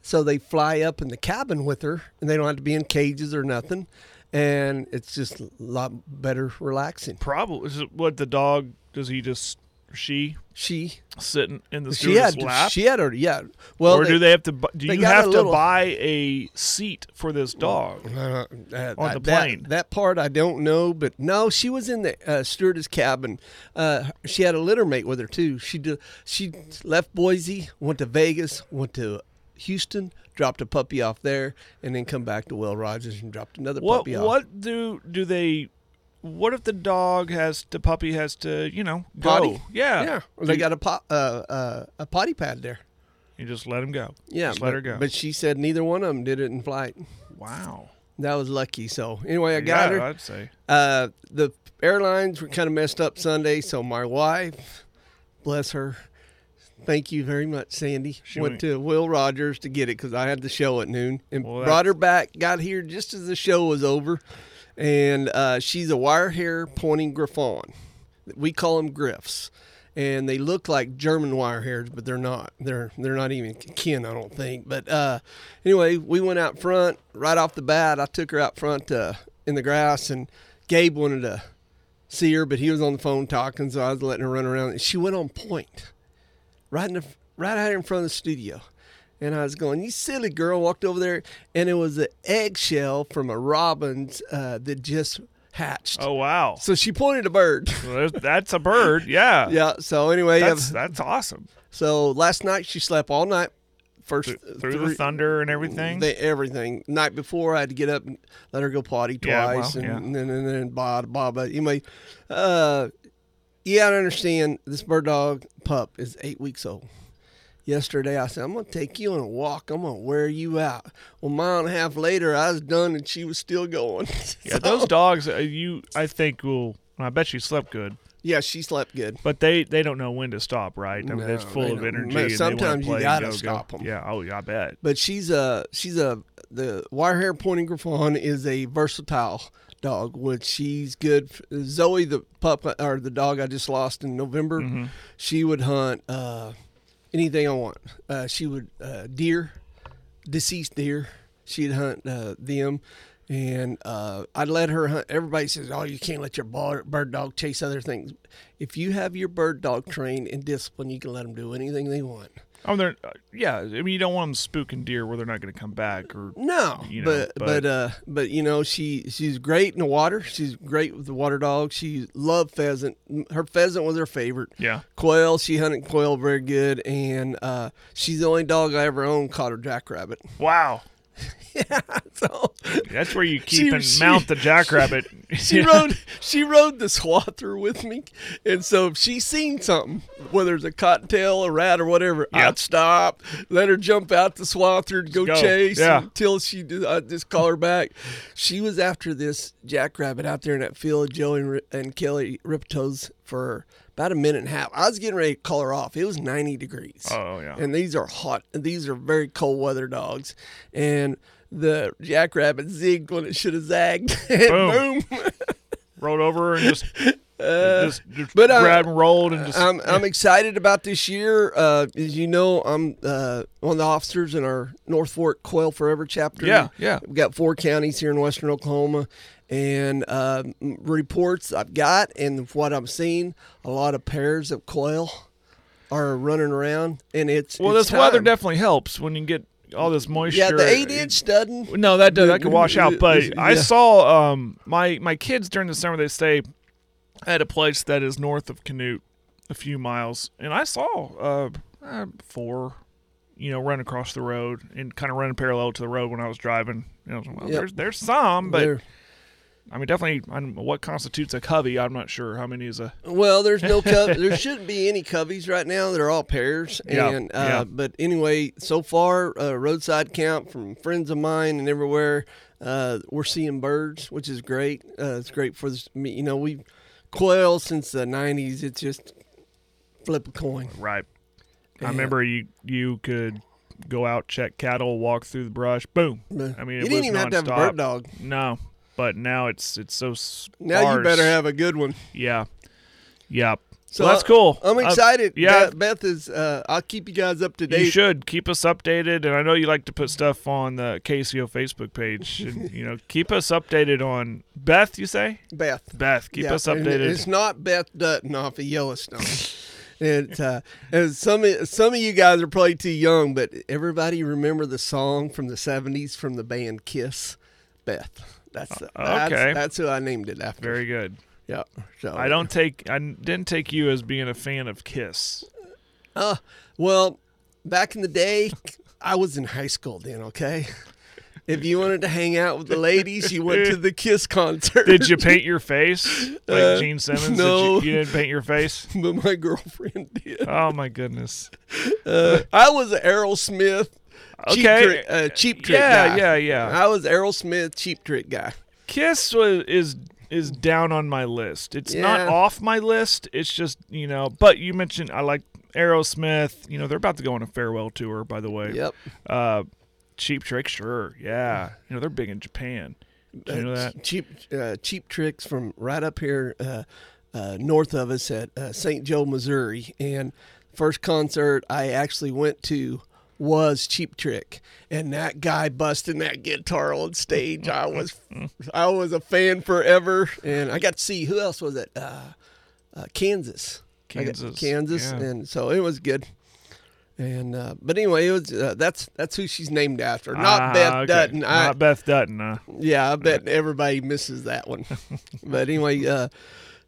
So they fly up in the cabin with her, and they don't have to be in cages or nothing. And it's just a lot better relaxing. Probably is what the dog does. He just she She sitting in the she had lap. she had her yeah. Well, or do they have to? Do you have to little- buy a seat for this dog? Uh, On uh, the that- plane. That, part I don't know, but no, she was in the uh, stewardess cabin. Uh, she had a litter mate with her too. She did, she left Boise, went to Vegas, went to Houston, dropped a puppy off there, and then come back to Will Rogers and dropped another What puppy off. what do do they? What if the dog has the puppy has to you know go? Potty? Yeah, Yeah, Do they got a pot, uh, uh, a potty pad there. You just let him go. Yeah, just but, let her go. But she said neither one of them did it in flight. wow. That was lucky. So anyway, I got yeah, her. I'd say. Uh, the airlines were kind of messed up Sunday, so my wife, bless her, thank you very much, Sandy, She went went- to Will Rogers to get it because I had the show at noon and Well, brought her back. Got here just as the show was over, and uh, she's a wire hair pointing griffon. We call them griffs. And they look like German wire hairs, but they're not. They're they're not even kin, I don't think. But uh, anyway, we went out front right off the bat. I took her out front uh, in the grass, and Gabe wanted to see her, but he was on the phone talking, so I was letting her run around. And she went on point, right in the right out in front of the studio. And I was going, "You silly girl!" Walked over there, and it was an eggshell from a robin's uh, that just hatched. Oh wow. So she pointed a bird. Well, that's a bird. Yeah. yeah. So anyway, That's that's awesome. so last night she slept all night, first Th- through the thunder and everything. They, everything. Night before, I had to get up and let her go potty Yeah, well, twice, and, yeah. and then and then blah blah. But anyway, uh, yeah, I understand. This bird dog pup is eight weeks old. Yesterday, I said, I'm going to take you on a walk. I'm going to wear you out. Well, a mile and a half later, I was done and she was still going. yeah, those dogs, uh, you I think will. I bet she slept good, Yeah, she slept good. but they they don't know when to stop, right? I mean, it's No, full they of energy. Man, sometimes you gotta go, go. stop 'em. Yeah. Oh, yeah. I bet. But she's a she's a the wire hair pointing griffon is a versatile dog. Which she's good. Zoe, the pup or the dog I just lost in November, Mm-hmm. she would hunt uh, anything I want. Uh, she would uh, deer, deceased deer. She'd hunt uh, them. And uh, I'd let her hunt. Everybody says, "Oh, you can't let your bird dog chase other things." If you have your bird dog trained and disciplined, you can let them do anything they want. Oh, they're uh, yeah. I mean, you don't want them spooking deer where they're not going to come back or No, you know, but, but uh but you know she she's great in the water. She's great with the water dog. She loved pheasant. Her pheasant was her favorite. Yeah. Quail, she hunted quail very good, and uh, she's the only dog I ever owned caught a jackrabbit. wow. So That's where you She- keep and she- mount the jackrabbit. she rode she rode the swather with me, and so if she seen something, whether it's a cottontail, a rat, or whatever, Yeah. I'd stop, let her jump out the swather, and go, Go. chase Yeah. until she did. I just call her back. She was after this jackrabbit out there in that field, Joey and, and Kelly Riptoes for about a minute and a half. I was getting ready to call her off. It was 90 degrees. Oh, yeah. And these are hot. These are very cold weather dogs, and. The jackrabbit zigged when it should have zagged. Boom. boom. rolled over and just just, just but, uh, grabbed and rolled and just I'm, I'm excited about this year. Uh, as you know, I'm uh, one of the officers in our North Fork Quail Forever chapter. Yeah, yeah. We've got four counties here in western Oklahoma. And uh, reports I've got and what I'm seeing, a lot of pairs of quail are running around. And it's well, it's this weather definitely helps when you get all this moisture. Yeah, the eight inch studding. No, that does that could wash out. But I saw um my my kids during the summer they stay at a place that is north of Canute, a few miles, and I saw uh, uh four, you know, run across the road and kind of running parallel to the road when I was driving. You know, well, Yep. there's there's some, but They're- I mean, definitely, I don't know what constitutes a covey. I'm not sure how many is a. Well, there's no cov- there shouldn't be any coveys right now. They're all pairs. Yeah, And uh, yeah. but anyway, so far uh, roadside count from friends of mine and everywhere, uh, we're seeing birds, which is great. Uh, it's great for this. You know, we quail since the '90s. It's just flip a coin. Right. I remember you you could go out, check cattle, walk through the brush, boom. I mean, you it didn't was even have to have a nonstop. bird dog. No, but now it's it's so sparse. Now you better have a good one. Yeah. Yep. So well, that's cool. I'm Uh, excited. yeah. Beth, Beth is. Uh, I'll keep you guys up to date. You should keep us updated, and I know you like to put stuff on the KCO Facebook page. and, you know, keep us updated on Beth. You say Beth. Beth. Keep Yeah, us updated. It's not Beth Dutton off of Yellowstone. and, uh, and some some of you guys are probably too young, but everybody remember the song from the '70s from the band Kiss, Beth. That's that's, Uh, okay. that's who I named it after. Very good. Yeah. So I don't take. I didn't take you as being a fan of Kiss. Uh, well, back in the day, I was in high school then. Okay. If you wanted to hang out with the ladies, you went to the Kiss concert. Did you paint your face like Uh, Gene Simmons? no. Did you, you didn't paint your face. but my girlfriend did. Oh my goodness. Uh, I was an Aerosmith. Okay. trick, uh, cheap trick Yeah, guy. yeah, yeah. I was Aerosmith cheap trick guy. Kiss was is is down on my list. It's not off my list. It's just you know. But you mentioned I like Aerosmith. You know they're about to go on a farewell tour. By the way. Yep. Uh, Cheap Trick, sure. Yeah. You know they're big in Japan. Do you know Uh, that? cheap uh, cheap tricks from right up here uh, uh, north of us at uh, St. Joe, Missouri. And first concert I actually went to was Cheap Trick, and that guy busting that guitar on stage. I was I was a fan forever, and I got to see who else was it? Uh, uh, Kansas. Kansas, Kansas, yeah. and so it was good. And uh, but anyway, it was uh, that's that's who she's named after, not Ah, Beth okay. Dutton. I, Not Beth Dutton. Huh? yeah, I bet everybody misses that one. but anyway, uh,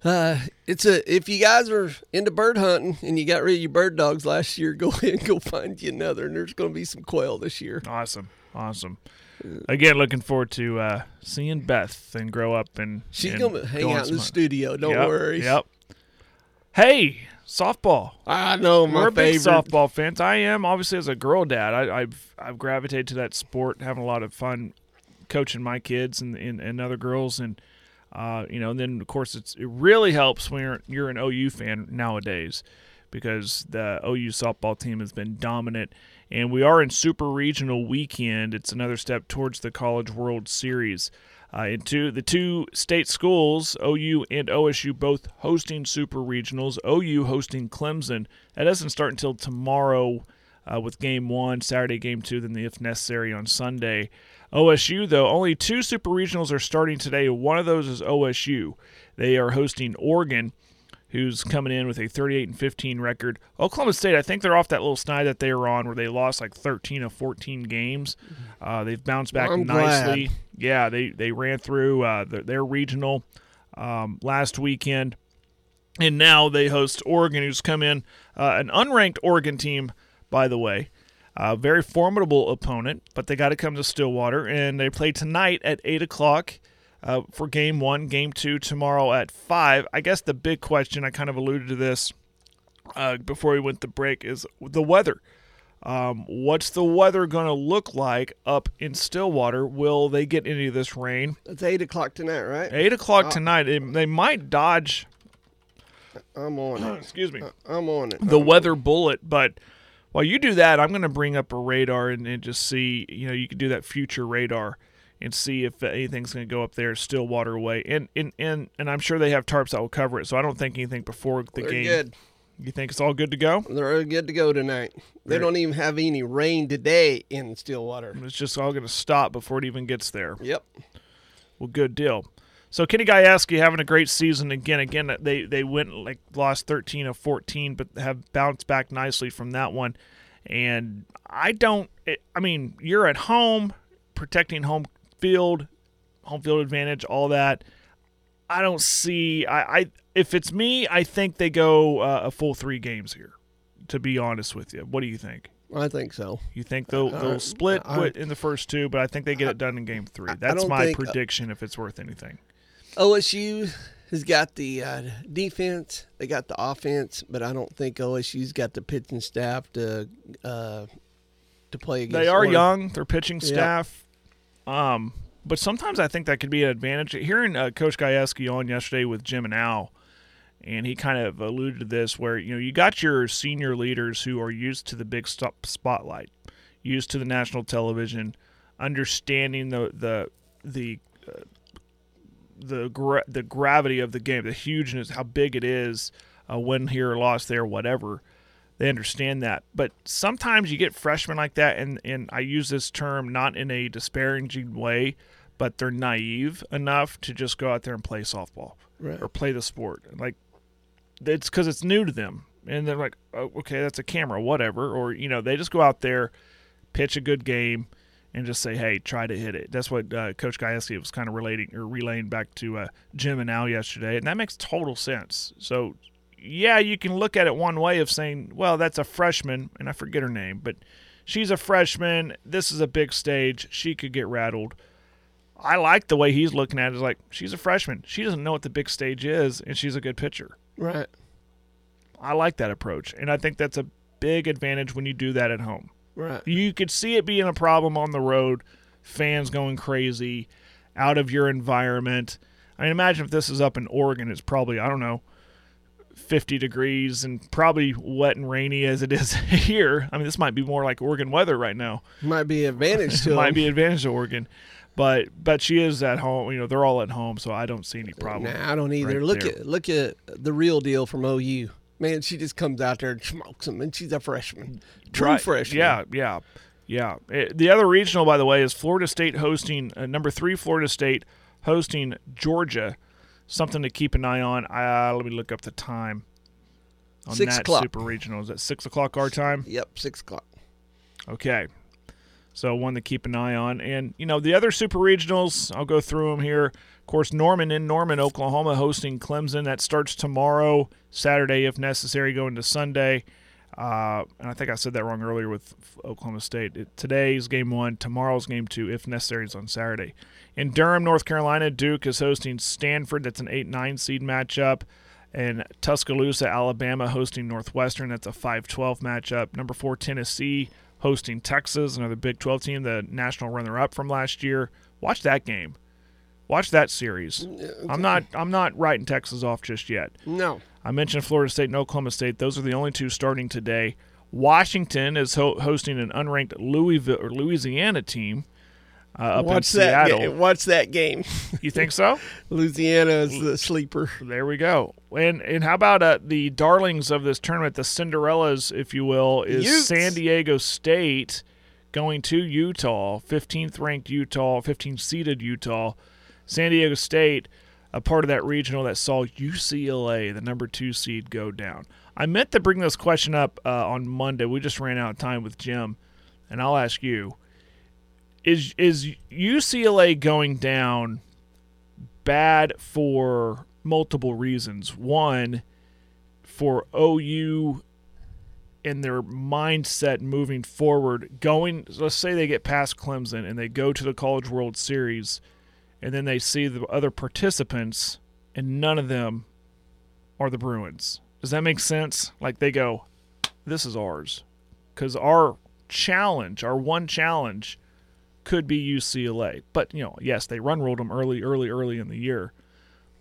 Uh, it's a if you guys are into bird hunting and you got rid of your bird dogs last year, go ahead and go find you another. And there's going to be some quail this year. Awesome, awesome. Again, looking forward to uh, seeing Beth and grow up and She's and to hang go out in the some- studio. Don't Yep, worry. Yep. Hey, softball. I know my We're big favorite. softball fans. I am obviously as a girl dad. I, I've I've gravitated to that sport, having a lot of fun coaching my kids and and, and other girls, and uh, you know, and then of course it's it really helps when you're you're an OU fan nowadays because the OU softball team has been dominant, and we are in super regional weekend. It's another step towards the College World Series. Uh, and two, the two state schools, OU and OSU, both hosting super regionals. OU hosting Clemson. That doesn't start until tomorrow uh, with game one, Saturday game two, then the if necessary on Sunday. OSU, though, only two super regionals are starting today. One of those is OSU. They are hosting Oregon, who's coming in with a 38 and 15 record. Oklahoma State, I think they're off that little snide that they were on where they lost like 13 of 14 games. Uh, they've bounced back I'm nicely. glad. Yeah, they they ran through uh, their, their regional um, last weekend, and now they host Oregon, who's come in uh, an unranked Oregon team, by the way. Uh, very formidable opponent, but they got to come to Stillwater, and they play tonight at eight o'clock uh, for game one. Game two tomorrow at five. I guess the big question I kind of alluded to this uh, before we went to break is the weather. Um, what's the weather going to look like up in Stillwater? Will they get any of this rain? It's eight o'clock tonight, right? Eight o'clock Uh, tonight. It- they might dodge. I'm on it. Excuse me. I'm on it. the weather bullet. But while you do that, I'm going to bring up a radar and, and just see. You know, you can do that future radar and see if anything's going to go up there Stillwater way. And and and and I'm sure they have tarps that will cover it. So I don't think anything before the They're game. good. You think it's all good to go? They're good to go tonight. They They're- don't even have any rain today in Stillwater. It's just all going to stop before it even gets there. Yep. Well, good deal. So Kenny Gajewski having a great season again. Again, they they went like lost 13 of 14, but have bounced back nicely from that one. And I don't. It, I mean, you're at home, protecting home field, home field advantage, all that. I don't see. I, I if it's me, I think they go uh, a full three games here. To be honest with you, what do you think? I think so. You think they'll they'll Uh, split I- wi- in the first two, but I think they get it done in game three. That's my think- uh, prediction if it's worth anything. OSU has got the uh, defense, they got the offense, but I don't think OSU's got the pitching staff to uh, to play against. They are Oregon. young. Their pitching staff. Um, but sometimes I think that could be an advantage. Hearing uh, Coach Gajewski on yesterday with Jim and Al, and he kind of alluded to this, where you know you got your senior leaders who are used to the big stop spotlight, used to the national television, understanding the the the uh, the gra- the gravity of the game, the hugeness, how big it is, uh, win here, loss there, whatever. They understand that, but sometimes you get freshmen like that, and and I use this term not in a disparaging way, but they're naive enough to just go out there and play softball Right. or play the sport. Like it's because it's new to them, and they're like, oh, okay, that's a camera, whatever, or you know, they just go out there, pitch a good game, and just say, hey, try to hit it. That's what uh, Coach Gajewski was kind of relating or relaying back to uh, Jim and Al yesterday, and that makes total sense. So, yeah, you can look at it one way of saying, well, that's a freshman, and I forget her name, but she's a freshman. This is a big stage. She could get rattled. I like the way he's looking at it. Is like she's a freshman. She doesn't know what the big stage is, and she's a good pitcher. Right. I like that approach, and I think that's a big advantage when you do that at home. Right. You could see it being a problem on the road, fans going crazy, out of your environment. I mean, imagine if this is up in Oregon, it's probably, I don't know, 50 degrees and probably wet and rainy as it is here. I mean, this might be more like Oregon weather right now. Might be advantage to might be advantage to Oregon. But but she is at home. You know, they're all at home, so I don't see any problem. Nah, I don't either. right look there. at look at the real deal from OU. Man, she just comes out there and smokes them, and she's a freshman, true Right. freshman. Yeah, yeah, yeah. Eh, the other regional, by the way, is Florida State hosting uh, number three. Florida State hosting Georgia. Something to keep an eye on. Uh, let me look up the time on Six that o'clock. super regional. Is that six o'clock our time? Yep, six o'clock. Okay. So one to keep an eye on. And you know the other super regionals, I'll go through them here. Of course, Norman in Norman, Oklahoma, hosting Clemson. That starts tomorrow, Saturday if necessary, going to Sunday. Uh, and I think I said that wrong earlier with Oklahoma State. It, today's game one, tomorrow's game two, if necessary, is on Saturday. In Durham, North Carolina, Duke is hosting Stanford. That's an 8 9 seed matchup. And Tuscaloosa, Alabama, hosting Northwestern. That's a 5 12 matchup. Number four, Tennessee, hosting Texas, another Big 12 team, the national runner up from last year. Watch that game. Watch that series. I'm not I'm not writing Texas off just yet. No. I mentioned Florida State and Oklahoma State. Those are the only two starting today. Washington is ho- hosting an unranked Louisville or Louisiana team uh, up in Watch that. Seattle. Ga- watch that game. You think so? Louisiana is the sleeper. There we go. And and how about uh, the darlings of this tournament, the Cinderellas, if you will, is Utes. San Diego State going to Utah, 15th ranked Utah, 15th seeded Utah. San Diego State, a part of that regional that saw UCLA, the number two seed, go down. I meant to bring this question up uh, on Monday. We just ran out of time with Jim, and I'll ask you: Is is UCLA going down bad for multiple reasons? One, for OU and their mindset moving forward, going. Let's say they get past Clemson and they go to the College World Series and then they see the other participants, and none of them are the Bruins. Does that make sense? Like they go, this is ours. Because our challenge, our one challenge, could be UCLA. But, you know, yes, they run rolled them early, early, early in the year.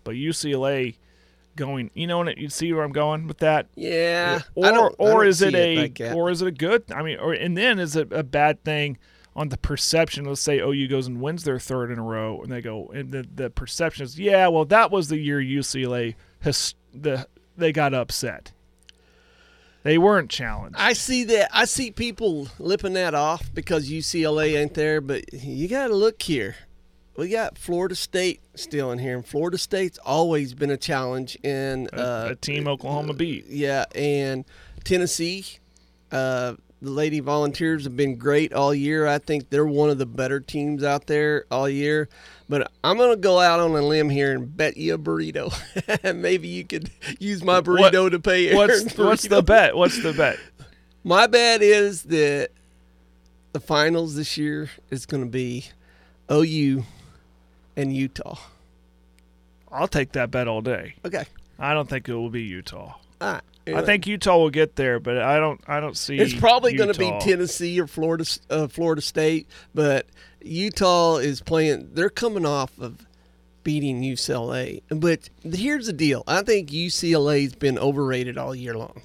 But UCLA going, you know, you see where I'm going with that? Yeah. Or, or is it a, like or is it a good? I mean, or and then is it a bad thing on the perception? Let's say OU goes and wins their third in a row, and they go, and the the perception is, yeah, well, that was the year UCLA has the they got upset. They weren't challenged. I see that. I see people lipping that off because UCLA ain't there, but you got to look here. We got Florida State still in here, and Florida State's always been a challenge in uh, a team Oklahoma beat. Yeah, and Tennessee, uh, the Lady Volunteers have been great all year. I think they're one of the better teams out there all year. But I'm going to go out on a limb here and bet you a burrito. Maybe you could use my burrito What- to pay. What's what's the bet? What's the bet? My bet is that the finals this year is going to be OU and Utah. I'll take that bet all day. Okay. I don't think it will be Utah. All right. I think Utah will get there, but I don't. I don't see. It's probably going to be Tennessee or Florida, uh, Florida State, but Utah is playing. They're coming off of beating UCLA. But here's the deal: I think UCLA's been overrated all year long.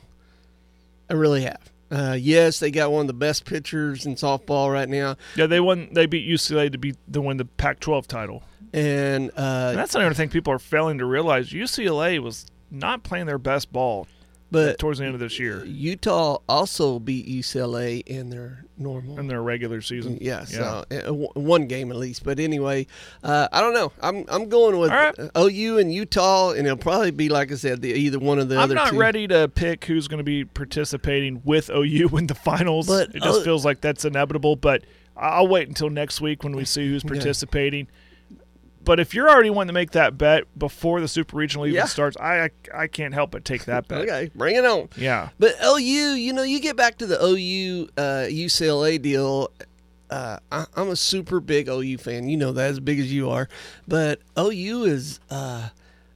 I really have. Uh, yes, they got one of the best pitchers in softball right now, Yeah, they won. They beat UCLA to beat to win the Pac-12 title. and uh, And that's another thing people are failing to realize. UCLA was not playing their best ball but towards the end of this year Utah also beat UCLA in their normal in their regular season. Yeah, so uh, w- one game at least. But anyway, uh, I don't know. I'm I'm going with right. uh, OU and Utah, and it'll probably be like I said, the, either one of the I'm other not two. ready to pick who's going to be participating with OU in the finals. But, it just uh, feels like that's inevitable. But I'll wait until next week when we see who's participating. But if you're already wanting to make that bet before the super regional even Yeah. starts, I, I I can't help but take that bet. Okay, bring it on. Yeah. But OU, you know, you get back to the OU uh, UCLA deal. Uh, I, I'm a super big OU fan. You know that as big as you are. But OU is, uh,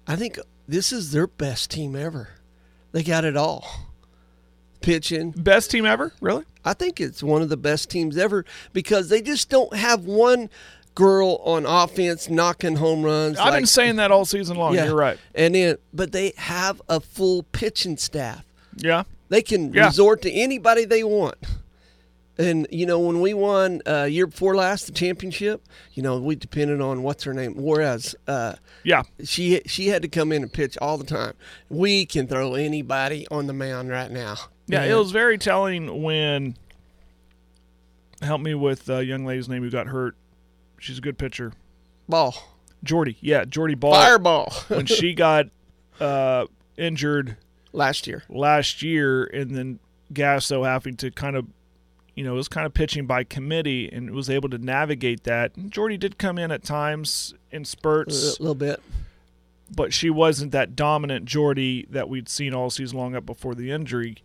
I think this is their best team ever. They got it all. Pitching, Best team ever? Really? I think it's one of the best teams ever because they just don't have one girl on offense knocking home runs. I've been saying that all season long. Yeah. You're right. And then, but they have a full pitching staff. Yeah. They can Yeah. resort to anybody they want. And you know, when we won uh, year before last the championship, you know, we depended on what's her name, Juarez. Uh, Yeah. she she had to come in and pitch all the time. We can throw anybody on the mound right now. Yeah, it was very telling when. Help me with the young lady's name who got hurt. She's a good pitcher. ball Jordy. Yeah, Jordy Bahl. fireball when she got uh, injured last year. last year, and then Gasso having to kind of you know, was kind of pitching by committee and was able to navigate that. And Jordy did come in at times in spurts, a little bit. but she wasn't that dominant Jordy that we'd seen all season long up before the injury.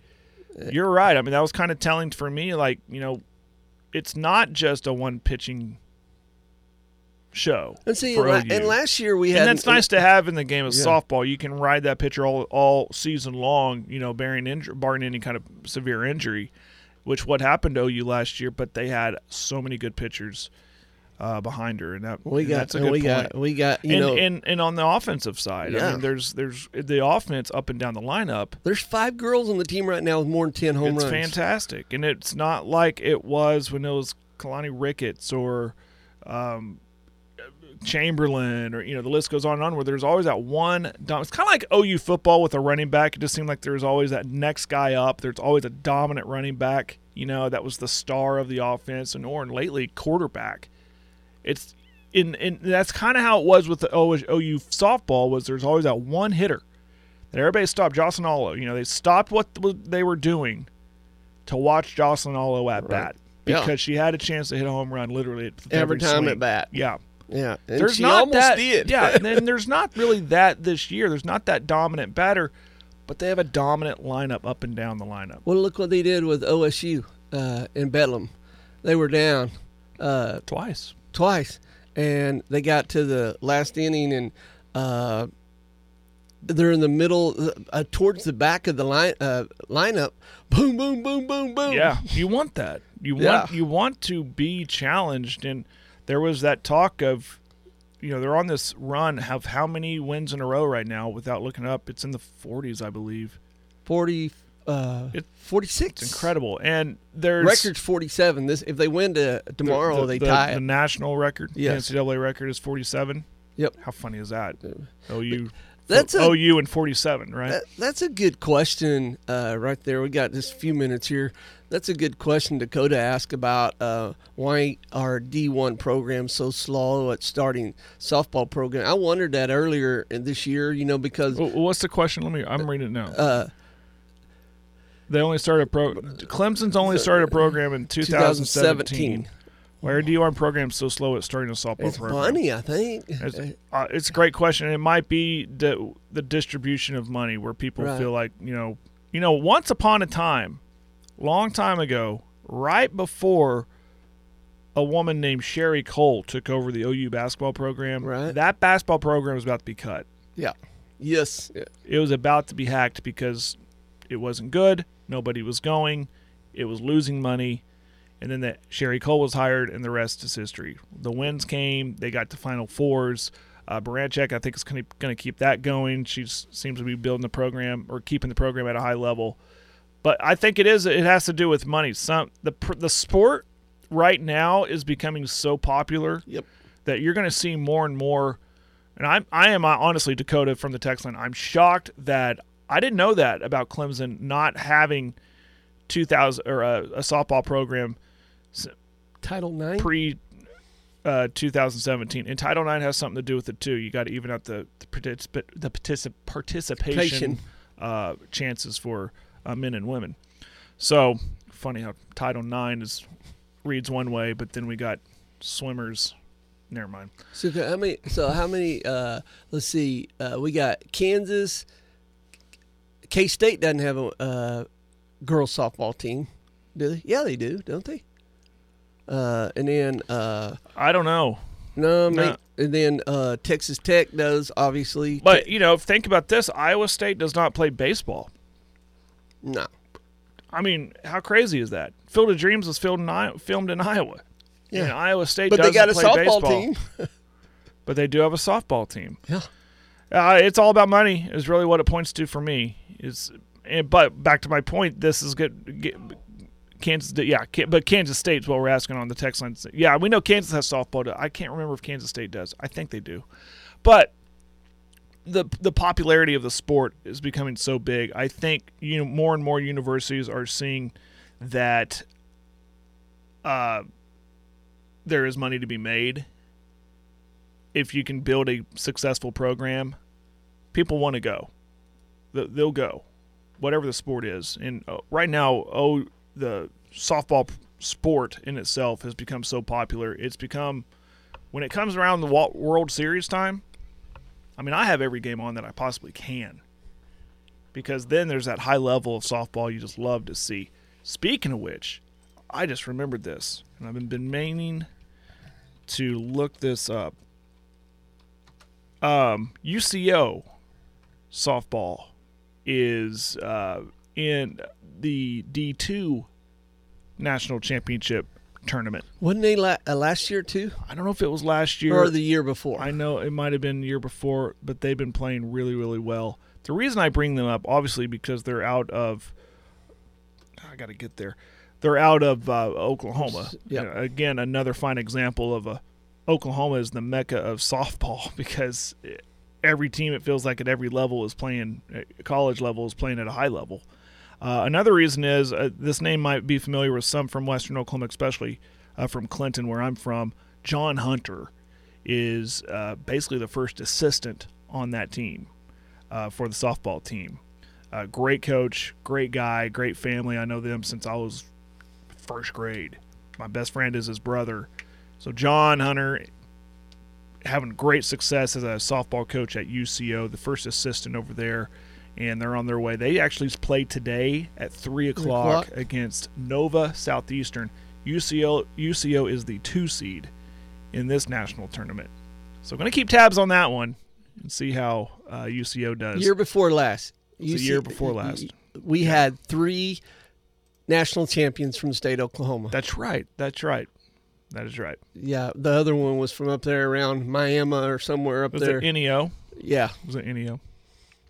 You're right. I mean, that was kind of telling for me. Like, you know, it's not just a one pitching show. And see, la- OU. and last year we had and that's nice to have in the game of Yeah. softball. You can ride that pitcher all all season long, you know, bearing injury, barring any kind of severe injury, which what happened to OU last year. But they had so many good pitchers uh, behind her, and that We and got, that's a good we point. got, we got, you and, know, and and on the offensive side, I Yeah. mean, there's there's the offense up and down the lineup. there's five girls on the team right now with more than ten home it's runs. fantastic, and it's not like it was when it was Keilani Ricketts or um, Chamberlain, or you know, the list goes on and on. Where there's always that one. Dom- it's kind of like OU football with a running back. It just seemed like there's always that next guy up. There's always a dominant running back. You know, that was the star of the offense, and or and lately quarterback. It's in, in that's kind of how it was with the OU softball. Was there's always that one hitter that everybody stopped. Jocelyn Alo, you know, they stopped what they were doing to watch Jocelyn Alo at bat Yeah. because she had a chance to hit a home run literally at Every time swing. at bat. Yeah. Yeah, and there's she not almost that, did. yeah, and then there's not really that this year. There's not that dominant batter, but they have a dominant lineup up and down the lineup. Well, look what they did with OSU uh, in Bedlam. They were down uh, Twice. twice, and they got to the last inning, and uh, they're in the middle, uh, towards the back of the line uh, lineup. Boom, boom, boom, boom, boom. Yeah, you want that. You Yeah. want you want to be challenged, and there was that talk of, you know, they're on this run. Have how many wins in a row right now? Without looking up, it's in the 40s, I believe. 40, uh, It- 46. It's incredible, and there's Record's 47. This if they win to tomorrow, the, they the, tie the it. national record. Yes. the NCAA record is 47. Yep. How funny is that? OU. That's a- OU and 47, right? That, that's a good question uh, right there. We got just a few minutes here. That's a good question Dakota asked about uh, why our D1 program so slow at starting softball program. I wondered that earlier in this year, you know, because Well, what's the question? Let me. I'm reading it now. uh, they only started pro. Clemson's only started a program in 2017. 2017. Why are D1 programs so slow at starting a softball It's program? money, I think. It's, uh, it's a great question. It might be the the distribution of money where people Right. feel like you know, you know, once upon a time, long time ago, right before a woman named Sherri Coale took over the OU basketball program, Right. that basketball program was about to be cut. Yeah. Yes. Yeah. It was about to be hacked because it wasn't good. Nobody was going. It was losing money. And then that Sherri Coale was hired, and the rest is history. The wins came. They got to Final Fours. Uh, Baranczyk, I think, is going to keep that going. She seems to be building the program or keeping the program at a high level. But I think it is. It has to do with money. Some the the sport right now is becoming so popular Yep. that you're going to see more and more. And I'm I am uh, honestly Dakota from the text line. I'm shocked that I didn't know that about Clemson not having 2000 or a, a softball program Title nine. pre uh, 2017. And Title Nine has something to do with it too. You got to even out the the, particip- the particip- participation Participation. uh, chances for uh, men and women. So funny how Title Nine is reads one way, but then we got swimmers. Never mind. So how many? So how many? Uh, let's see. Uh, we got Kansas. K State doesn't have a uh, girls softball team, do they? Yeah, they do, don't they? Uh, and then uh, I don't know. no, No. mate, and then uh, Texas Tech does obviously. But you know, think about this: Iowa State does not play baseball. no, I mean, how crazy is that? Field of Dreams was filmed in Iowa, filmed in Iowa. Yeah. And Iowa State but they got a softball baseball, team. But they do have a softball team. Yeah. Uh, it's all about money. Is really what it points to for me. Is but back to my point. This is good. Get, Kansas, yeah, but Kansas State's what we're asking on the text line. Yeah, we know Kansas has softball. I can't remember if Kansas State does. I think they do, but the the popularity of the sport is becoming so big. I think you know more and more universities are seeing that uh, there is money to be made if you can build a successful program. People want to go. They'll go, whatever the sport is. And uh, right now, oh, the softball sport in itself has become so popular. It's become when it comes around the World Series time. I mean, I have every game on that I possibly can because then there's that high level of softball you just love to see. Speaking of which, I just remembered this, and I've been, meaning to look this up. Um, UCO softball is uh, in the D2 national championship tournament. Wasn't they la- uh, last year too, I don't know if it was last year or the year before? I know it might have been the year before, but they've been playing really, really well. The reason I bring them up, obviously, because they're out of. I got to get there. They're out of uh, Oklahoma. You know, again, another fine example of a Oklahoma is the mecca of softball because every team it feels like at every level is playing, uh, college level is playing at a high level. Uh, another reason is uh, this name might be familiar with some from Western Oklahoma, especially uh, from Clinton, where I'm from. John Hunter is uh, basically the first assistant on that team uh, for the softball team. Great coach, great guy, great family. I know them since I was first grade. My best friend is his brother. So John Hunter having great success as a softball coach at UCO, the first assistant over there, and they're on their way. They actually play today at three o'clock, o'clock. against Nova Southeastern. UCO UCO is the two seed in this national tournament. So I'm going to keep tabs on that one and see how uh, UCO does. year before last. It's a year before last. We had three national champions from the state of Oklahoma. That's right. That's right. That is right. yeah, the other one was from up there around Miami or somewhere up Was there. it NEO? yeah, Was it NEO?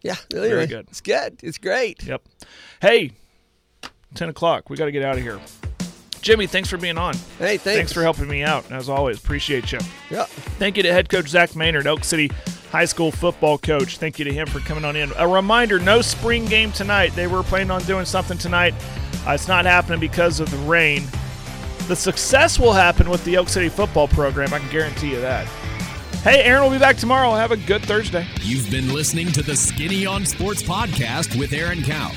Yeah. Anyway, good. It's good. It's great. Yep. Hey, 10 o'clock. We got to get out of here. Jimmy, thanks for being on. Hey, thanks. Thanks for helping me out. As always, appreciate you. Yeah. Thank you to head coach Zac Maynard, Elk City High School football coach. Thank you to him for coming on in. A reminder no spring game tonight. They were planning on doing something tonight. Uh, it's not happening because of the rain. The success will happen with the Elk City football program. I can guarantee you that. Hey, Aaron will be back tomorrow. Have a good Thursday. You've been listening to the Skinny on Sports podcast with Aaron Cow.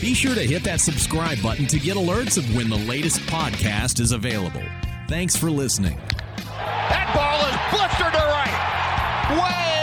Be sure to hit that subscribe button to get alerts of when the latest podcast is available. Thanks for listening. That ball is blistered to right. Way